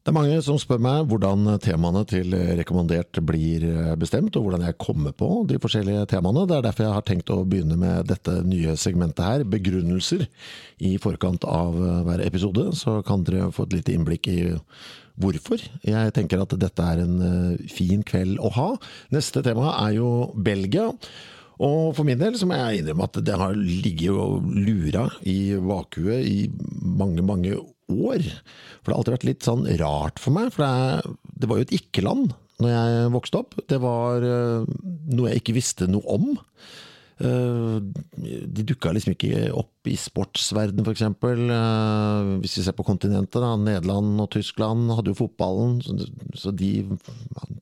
Det er mange som spør meg hvordan temaene til rekommandert blir bestemt, og hvordan jeg kommer på de forskjellige temaene. Det er derfor jeg har tenkt å begynne med dette nye segmentet her, begrunnelser, i forkant av hver episode. Så kan dere få et lite innblikk i hvorfor. Jeg tenker at dette er en fin kveld å ha. Neste tema er jo Belgia. Og for min del så må jeg innrømme at det har ligget og lura i vakuet i mange, mange år. For det har alltid vært litt sånn rart for meg, for det, det var jo et ikke-land når jeg vokste opp. Det var noe jeg ikke visste noe om. De dukka liksom ikke opp i sportsverden, f.eks. Hvis vi ser på kontinentet, da, Nederland og Tyskland hadde jo fotballen, så de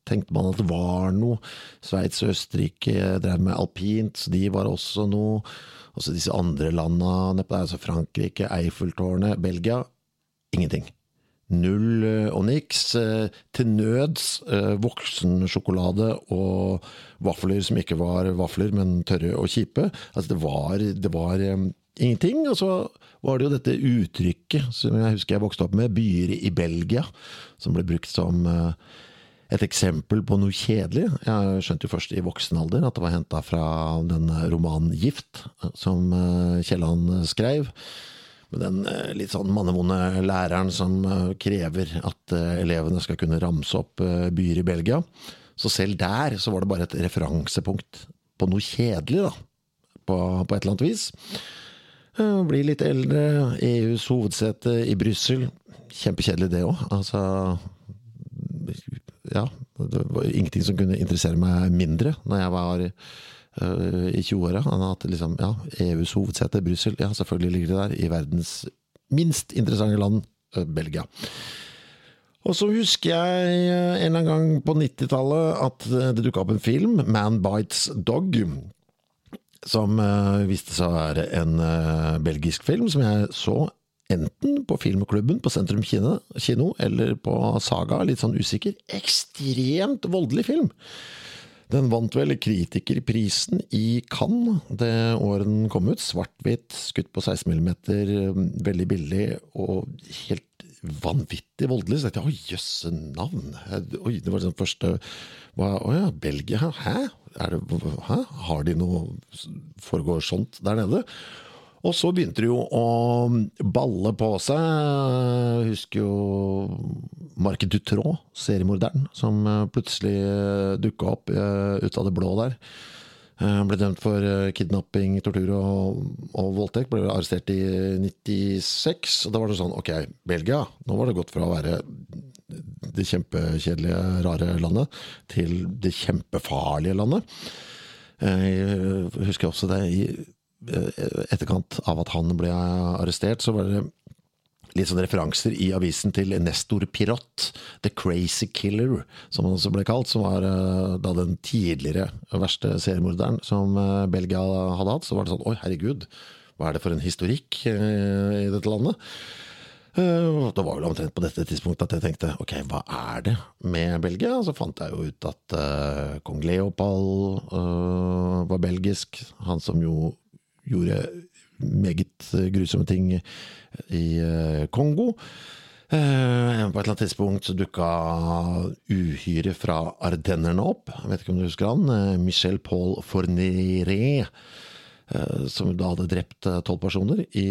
tenkte man at det var noe. Sveits og Østerrike drev med alpint, så de var også noe. Også disse andre landa altså Frankrike, Eiffeltårnet, Belgia. Ingenting. Null og niks. Til nøds voksensjokolade og vafler som ikke var vafler, men tørre og kjipe. Altså det var, det var ingenting. Og så var det jo dette uttrykket som jeg husker jeg vokste opp med, byer i Belgia, som ble brukt som et eksempel på noe kjedelig. Jeg skjønte jo først i voksen alder at det var henta fra den romanen Gift, som Kielland skrev. Med den litt sånn mannevonde læreren som krever at elevene skal kunne ramse opp byer i Belgia. Så selv der så var det bare et referansepunkt på noe kjedelig, da. På, på et eller annet vis. Bli litt eldre, EUs hovedsete i Brussel. Kjempekjedelig det òg. Altså Ja. Det var ingenting som kunne interessere meg mindre når jeg var i 20-åra. At liksom, ja, EUs hovedsete, Brussel, ja, selvfølgelig ligger det der. I verdens minst interessante land, Belgia. Og så husker jeg en eller annen gang på 90-tallet at det dukka opp en film, Man Bites Dog, som viste seg å være en belgisk film som jeg så enten på filmklubben på Sentrum kino, kino eller på Saga, litt sånn usikker. Ekstremt voldelig film! Den vant vel kritikerprisen i Cannes det året den kom ut. Svart-hvitt, skutt på 16 mm, veldig billig og helt vanvittig voldelig. Så jeg å jøsse navn! Oi, det var den første Å ja, Belgia? Hæ? Det, hæ? Har de noe Foregår sånt der nede? Og så begynte det jo å balle på seg. Jeg husker jo Marc Dutraud, seriemorderen, som plutselig dukka opp ut av det blå der. Han ble dømt for kidnapping, tortur og, og voldtekt. Ble arrestert i 96. Og da var det sånn Ok, Belgia. Nå var det gått fra å være det kjempekjedelige, rare landet til det kjempefarlige landet. Jeg husker også det i etterkant av at han ble arrestert, så var det litt sånne referanser i avisen til Nestor Pirot, The Crazy Killer, som han også ble kalt. Som var da den tidligere verste seriemorderen som Belgia hadde hatt. Så var det sånn oi, herregud, hva er det for en historikk i dette landet? Det var vel omtrent på dette tidspunktet at jeg tenkte ok, hva er det med Belgia? Så fant jeg jo ut at kong Leopold var belgisk. Han som jo gjorde meget grusomme ting i Kongo. Eh, på et eller annet tidspunkt dukka uhyret fra Ardennerne opp. Jeg vet ikke om du husker han? Eh, Michel Paul. Eh, som da hadde drept tolv personer i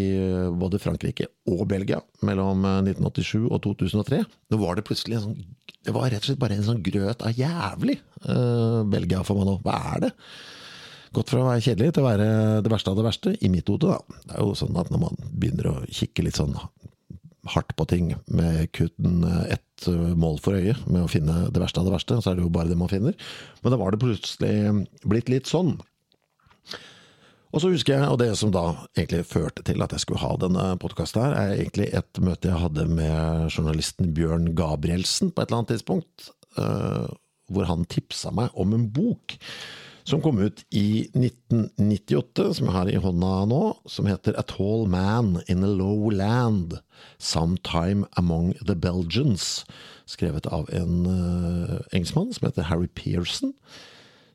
både Frankrike og Belgia mellom 1987 og 2003. Nå var det plutselig sånn Det var rett og slett bare en sånn grøt av jævlig Belgia for meg nå. Hva er det? Gått fra å være kjedelig til å være det verste av det verste, i mitt hode, da. Det er jo sånn at når man begynner å kikke litt sånn hardt på ting med kun ett mål for øye, med å finne det verste av det verste, så er det jo bare det man finner. Men da var det plutselig blitt litt sånn. Og så husker jeg, og det som da egentlig førte til at jeg skulle ha denne podkasten her, er egentlig et møte jeg hadde med journalisten Bjørn Gabrielsen på et eller annet tidspunkt, eh, hvor han tipsa meg om en bok som kom ut i 1998, som jeg har i hånda nå, som heter A Tall Man in a Low Land, Sometime Among the Belgians, skrevet av en uh, engelskmann som heter Harry Pearson,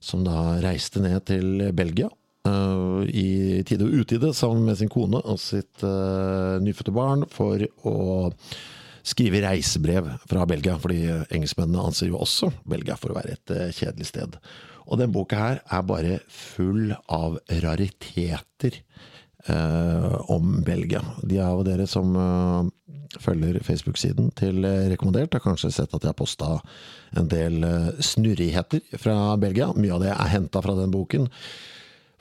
som da reiste ned til Belgia uh, i tide og utide sammen med sin kone og sitt uh, nyfødte barn for å skrive reisebrev fra Belgia, fordi engelskmennene anser jo også Belgia for å være et kjedelig sted. Og den boka her er bare full av rariteter eh, om Belgia. De av dere som eh, følger Facebook-siden til Rekommandert, har kanskje sett at jeg har posta en del eh, snurrigheter fra Belgia. Mye av det er henta fra den boken.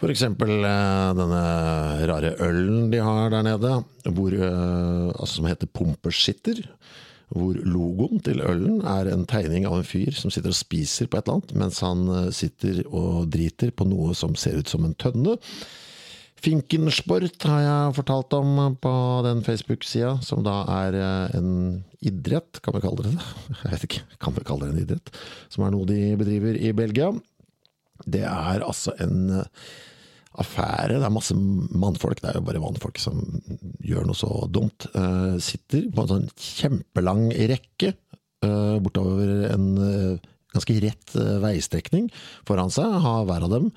Eksempel eh, denne rare ølen de har der nede, hvor, eh, altså som heter Pumpersitter hvor logoen til ølen er en tegning av en fyr som sitter og spiser på et eller annet, mens han eh, sitter og driter på noe som ser ut som en tønne. Finkensport har jeg fortalt om på den Facebook-sida, som da er eh, en idrett, kan vi kalle det det? Jeg vet ikke, kan vi kalle det en idrett? Som er noe de bedriver i Belgia. Det er altså en affære. Det er masse mannfolk, det er jo bare mannfolk som gjør noe så dumt. Uh, sitter på en sånn kjempelang rekke uh, bortover en uh, ganske rett veistrekning foran seg. Har hver av dem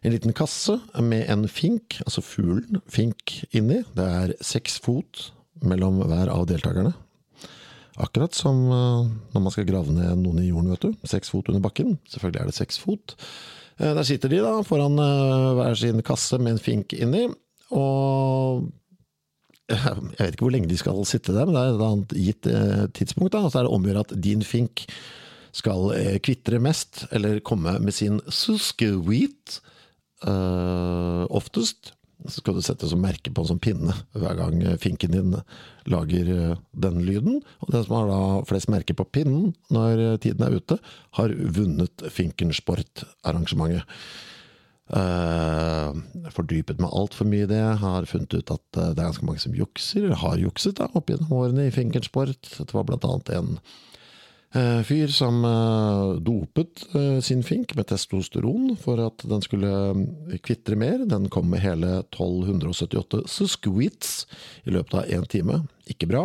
en liten kasse med en fink, altså fuglen, fink inni. Det er seks fot mellom hver av deltakerne. Akkurat som når man skal grave ned noen i jorden, vet du. Seks fot under bakken. Selvfølgelig er det seks fot. Eh, der sitter de da foran eh, hver sin kasse med en fink inni, og jeg vet ikke hvor lenge de skal sitte der, men det er et annet gitt eh, tidspunkt. da, Så er det om å gjøre at din fink skal kvitre mest, eller komme med sin suskeweet uh, oftest. Så skal du sette som merke på en sånn pinne hver gang finken din lager eh, den lyden. Og den som har da flest merker på pinnen når tiden er ute, har vunnet Finkensport-arrangementet. Uh, fordypet meg altfor mye i det. Har funnet ut at det er ganske mange som jukser, eller har jukset da, opp gjennom årene i Finkensport. Det var blant annet en Eh, fyr som eh, dopet eh, sin fink med testosteron for at den skulle kvitre mer. Den kom med hele 1278 susquits i løpet av én time. Ikke bra.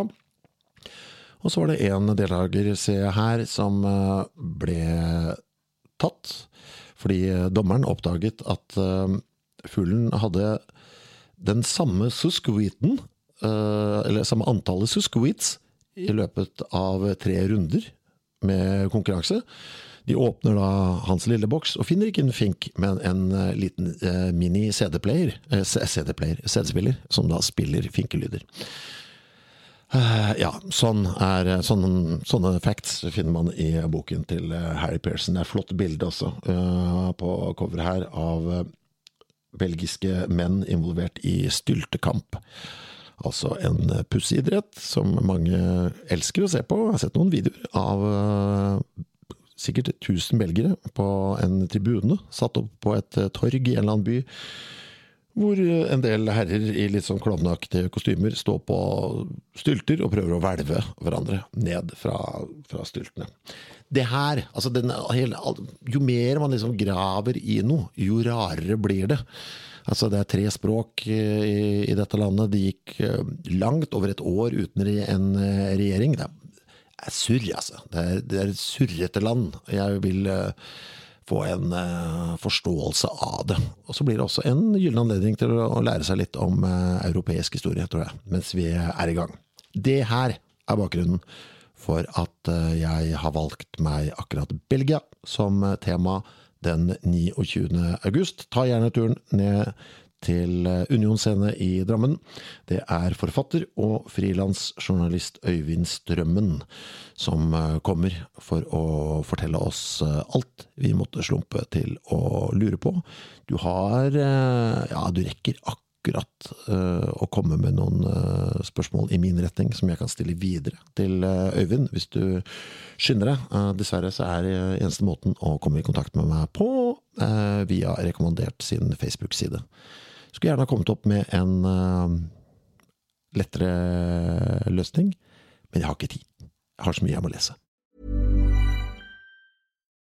Og så var det en deltaker, ser jeg her, som ble tatt fordi dommeren oppdaget at fuglen hadde den samme susquiten, eller samme antallet susquits, i løpet av tre runder med konkurranse. De åpner da hans lille boks og finner ikke en fink, men en uh, liten eh, mini CD-player, eh, CD-player, CD-spiller, som da spiller finkelyder. ja, sånn er, sånne, sånne, facts finner man i boken til Harry Pearson. Det er et flott bilde også på coveret her av belgiske menn involvert i styltekamp. Altså en pussig som mange elsker å se på. Jeg har sett noen videoer av uh, sikkert 1000 belgere på en tribune satt opp på et uh, torg i en eller annen by. Hvor en del herrer i litt sånn klovneaktige kostymer står på stylter og prøver å hvelve hverandre ned fra, fra styltene. Det her, altså den, Jo mer man liksom graver i noe, jo rarere blir det. Altså det er tre språk i, i dette landet. Det gikk eh, langt over et år uten en eh, regjering. Det er surr, altså. Det er, det er et surrete land. Jeg vil uh, få en forståelse av det. Og så blir det også en gyllen anledning til å, lære seg litt om europeisk historie, tror jeg, mens vi er i gang. Det her er bakgrunnen for at eh, jeg har valgt meg akkurat Belgia som tema den 29. august. Ta gjerne turen ned til eh, Union Scene i Drammen. Det er forfatter og frilansjournalist Øyvind Strømmen som eh, kommer for å fortelle oss alt vi måtte slumpe til å lure på. Du har Ja, du rekker akkurat akkurat uh, å komme med noen uh, spørsmål i min retning som jeg kan stille videre til uh, Øyvind, hvis du skynder deg. dessverre så er eneste måten å komme i kontakt med meg på via rekommandert sin Facebook-side. Skulle gjerne ha kommet opp med en lettere løsning, men jeg har ikke tid. Jeg har så mye jeg må lese.